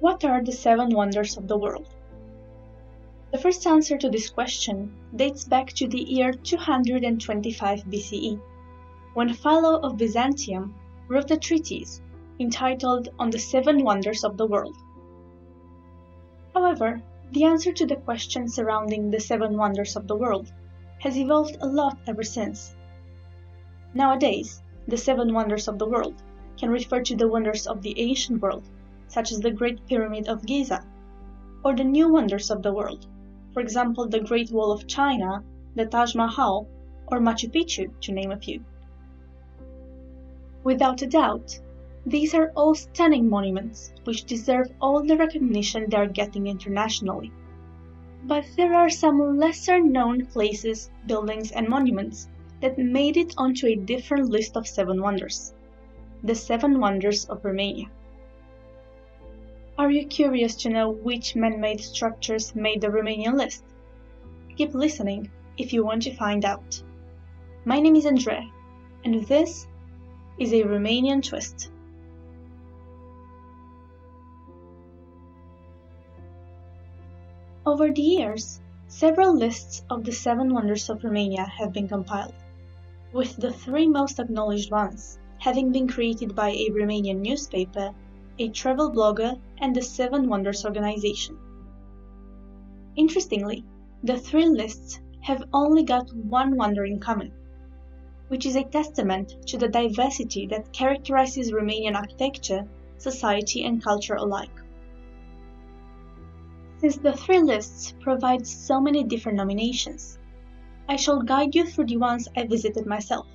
What are the seven wonders of the world? The first answer to this question dates back to the year 225 BCE, when Philo of Byzantium wrote a treatise entitled On the Seven Wonders of the World. However, the answer to the question surrounding the seven wonders of the world has evolved a lot ever since. Nowadays, the seven wonders of the world can refer to the wonders of the ancient world such as the Great Pyramid of Giza, or the new wonders of the world, for example, the Great Wall of China, the Taj Mahal, or Machu Picchu, to name a few. Without a doubt, these are all stunning monuments which deserve all the recognition they are getting internationally. But there are some lesser known places, buildings, and monuments that made it onto a different list of seven wonders the seven wonders of Romania. Are you curious to know which man-made structures made the Romanian list? Keep listening if you want to find out. My name is Andrea, and this is a Romanian twist. Over the years, several lists of the seven wonders of Romania have been compiled, with the three most acknowledged ones having been created by a Romanian newspaper a travel blogger, and the Seven Wonders organization. Interestingly, the three lists have only got one wonder in common, which is a testament to the diversity that characterizes Romanian architecture, society, and culture alike. Since the three lists provide so many different nominations, I shall guide you through the ones I visited myself.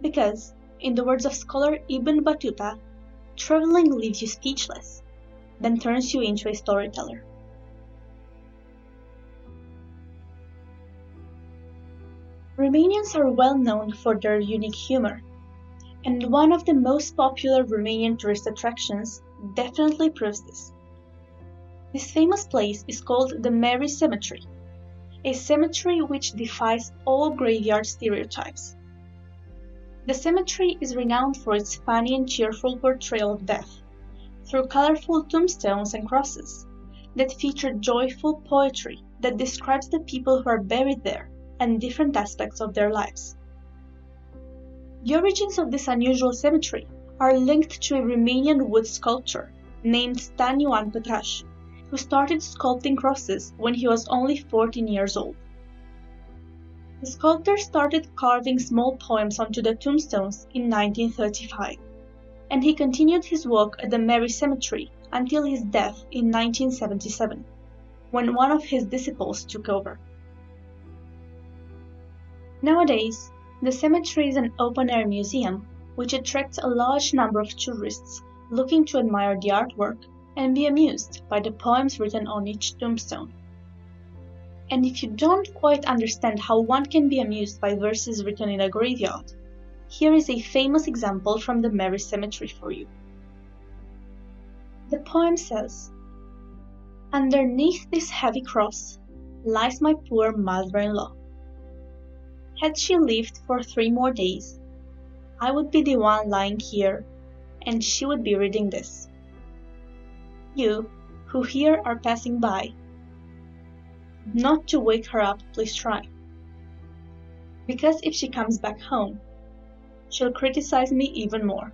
Because, in the words of scholar Ibn Battuta, traveling leaves you speechless, then turns you into a storyteller. Romanians are well known for their unique humor, and one of the most popular Romanian tourist attractions definitely proves this. This famous place is called the Merry Cemetery, a cemetery which defies all graveyard stereotypes. The cemetery is renowned for its funny and cheerful portrayal of death, through colorful tombstones and crosses that feature joyful poetry that describes the people who are buried there and different aspects of their lives. The origins of this unusual cemetery are linked to a Romanian wood sculptor named Stan Ioan Pătraș, who started sculpting crosses when he was only 14 years old. The sculptor started carving small poems onto the tombstones in 1935, and he continued his work at the Merry Cemetery until his death in 1977, when one of his disciples took over. Nowadays, the cemetery is an open air museum which attracts a large number of tourists looking to admire the artwork and be amused by the poems written on each tombstone. And if you don't quite understand how one can be amused by verses written in a graveyard, here is a famous example from the Merry Cemetery for you. The poem says, Underneath this heavy cross lies my poor mother in law. Had she lived for three more days, I would be the one lying here, and she would be reading this. You, who here are passing by, not to wake her up, please try. Because if she comes back home, she'll criticize me even more.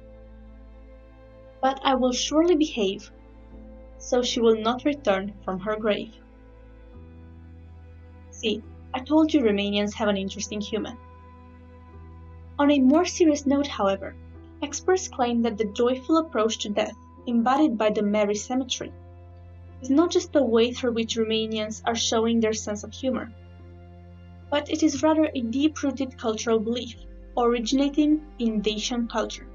But I will surely behave, so she will not return from her grave. See, I told you Romanians have an interesting humor. On a more serious note, however, experts claim that the joyful approach to death embodied by the Merry Cemetery is not just the way through which Romanians are showing their sense of humor, but it is rather a deep rooted cultural belief originating in Dacian culture.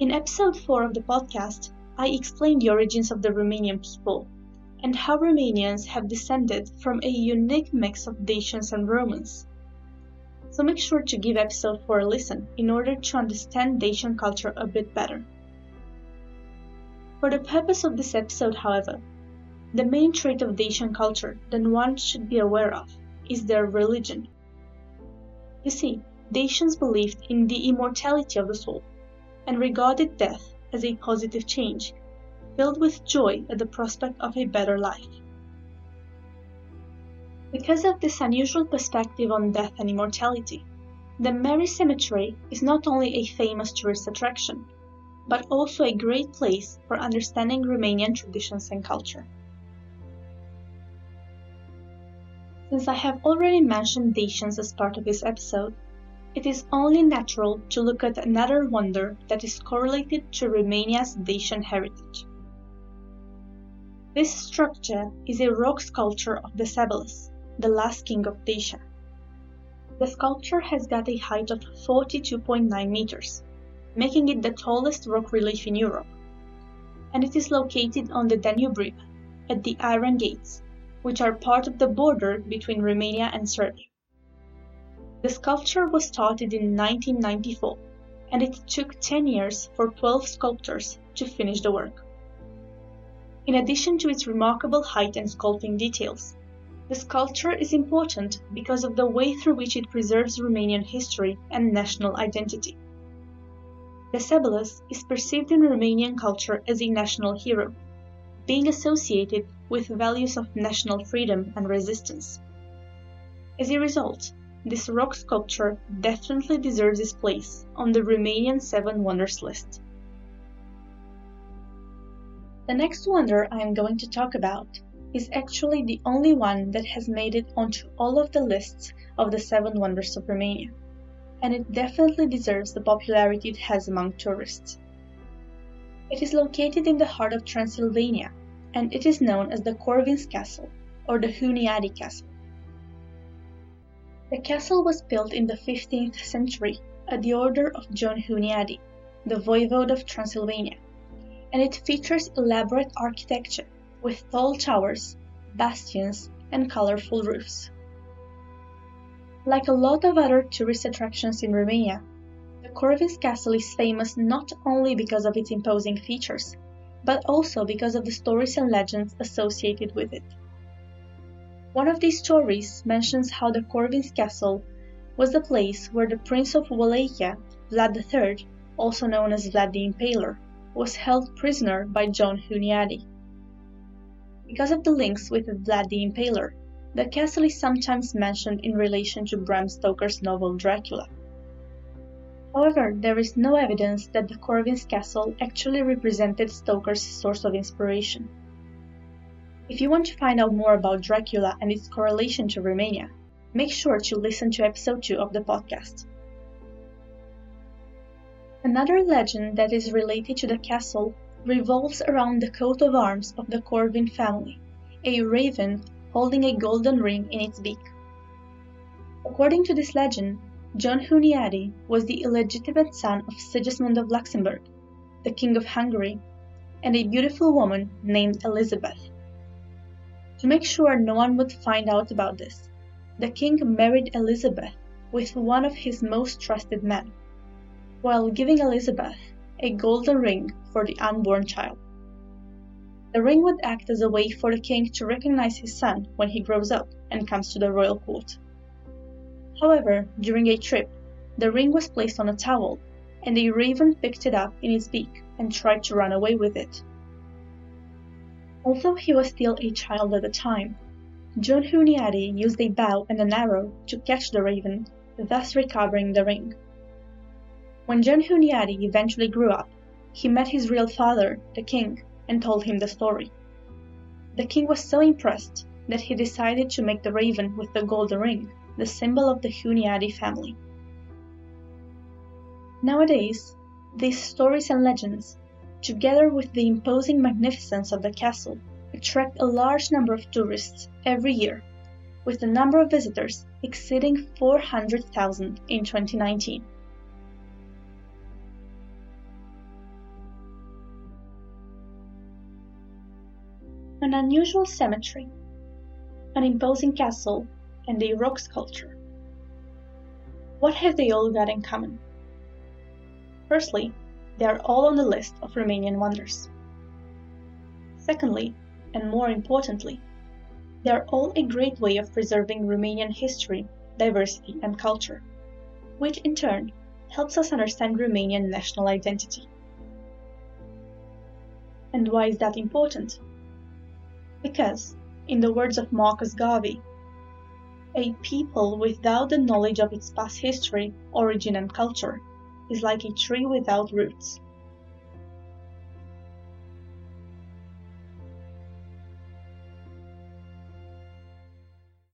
In episode 4 of the podcast, I explained the origins of the Romanian people and how Romanians have descended from a unique mix of Dacians and Romans. So make sure to give episode 4 a listen in order to understand Dacian culture a bit better. For the purpose of this episode, however, the main trait of Dacian culture that one should be aware of is their religion. You see, Dacians believed in the immortality of the soul and regarded death as a positive change, filled with joy at the prospect of a better life. Because of this unusual perspective on death and immortality, the Merry Cemetery is not only a famous tourist attraction, but also a great place for understanding Romanian traditions and culture. Since I have already mentioned Dacians as part of this episode, it is only natural to look at another wonder that is correlated to Romania's Dacian heritage. This structure is a rock sculpture of Decebalus, the last king of Dacia. The sculpture has got a height of 42.9 meters, making it the tallest rock relief in Europe, and it is located on the Danube River, at the Iron Gates, which are part of the border between Romania and Serbia. The sculpture was started in 1994, and it took 10 years for 12 sculptors to finish the work. In addition to its remarkable height and sculpting details, the sculpture is important because of the way through which it preserves Romanian history and national identity. Decebalus is perceived in Romanian culture as a national hero, being associated with values of national freedom and resistance. As a result, this rock sculpture definitely deserves its place on the Romanian Seven Wonders list. The next wonder I am going to talk about is actually the only one that has made it onto all of the lists of the seven wonders of Romania, and it definitely deserves the popularity it has among tourists. It is located in the heart of Transylvania, and it is known as the Corvins Castle or the Hunyadi Castle. The castle was built in the 15th century at the order of John Hunyadi, the voivode of Transylvania, and it features elaborate architecture with tall towers, bastions, and colorful roofs. Like a lot of other tourist attractions in Romania, the Corvins Castle is famous not only because of its imposing features, but also because of the stories and legends associated with it. One of these stories mentions how the Corvins Castle was the place where the Prince of Wallachia, Vlad III, also known as Vlad the Impaler, was held prisoner by John Hunyadi. Because of the links with Vlad the Impaler, the castle is sometimes mentioned in relation to Bram Stoker's novel Dracula. However, there is no evidence that the Corvins castle actually represented Stoker's source of inspiration. If you want to find out more about Dracula and its correlation to Romania, make sure to listen to episode 2 of the podcast. Another legend that is related to the castle revolves around the coat of arms of the Corvin family, a raven holding a golden ring in its beak. According to this legend, John Hunyadi was the illegitimate son of Sigismund of Luxembourg, the King of Hungary, and a beautiful woman named Elizabeth. To make sure no one would find out about this, the king married Elizabeth with one of his most trusted men, while giving Elizabeth a golden ring for the unborn child. The ring would act as a way for the king to recognize his son when he grows up and comes to the royal court. However, during a trip, the ring was placed on a towel, and a raven picked it up in its beak and tried to run away with it. Although he was still a child at the time, John Hunyadi used a bow and an arrow to catch the raven, thus recovering the ring. When John Hunyadi eventually grew up, he met his real father, the king, and told him the story. The king was so impressed that he decided to make the raven with the golden ring the symbol of the Hunyadi family. Nowadays, these stories and legends, together with the imposing magnificence of the castle, attract a large number of tourists every year, with the number of visitors exceeding 400,000 in 2019. An unusual cemetery, an imposing castle, and a rock sculpture. What have they all got in common? Firstly, they are all on the list of Romanian wonders. Secondly, and more importantly, they are all a great way of preserving Romanian history, diversity, and culture, which in turn helps us understand Romanian national identity. And why is that important? Because, in the words of Marcus Garvey, a people without the knowledge of its past history, origin, and culture is like a tree without roots.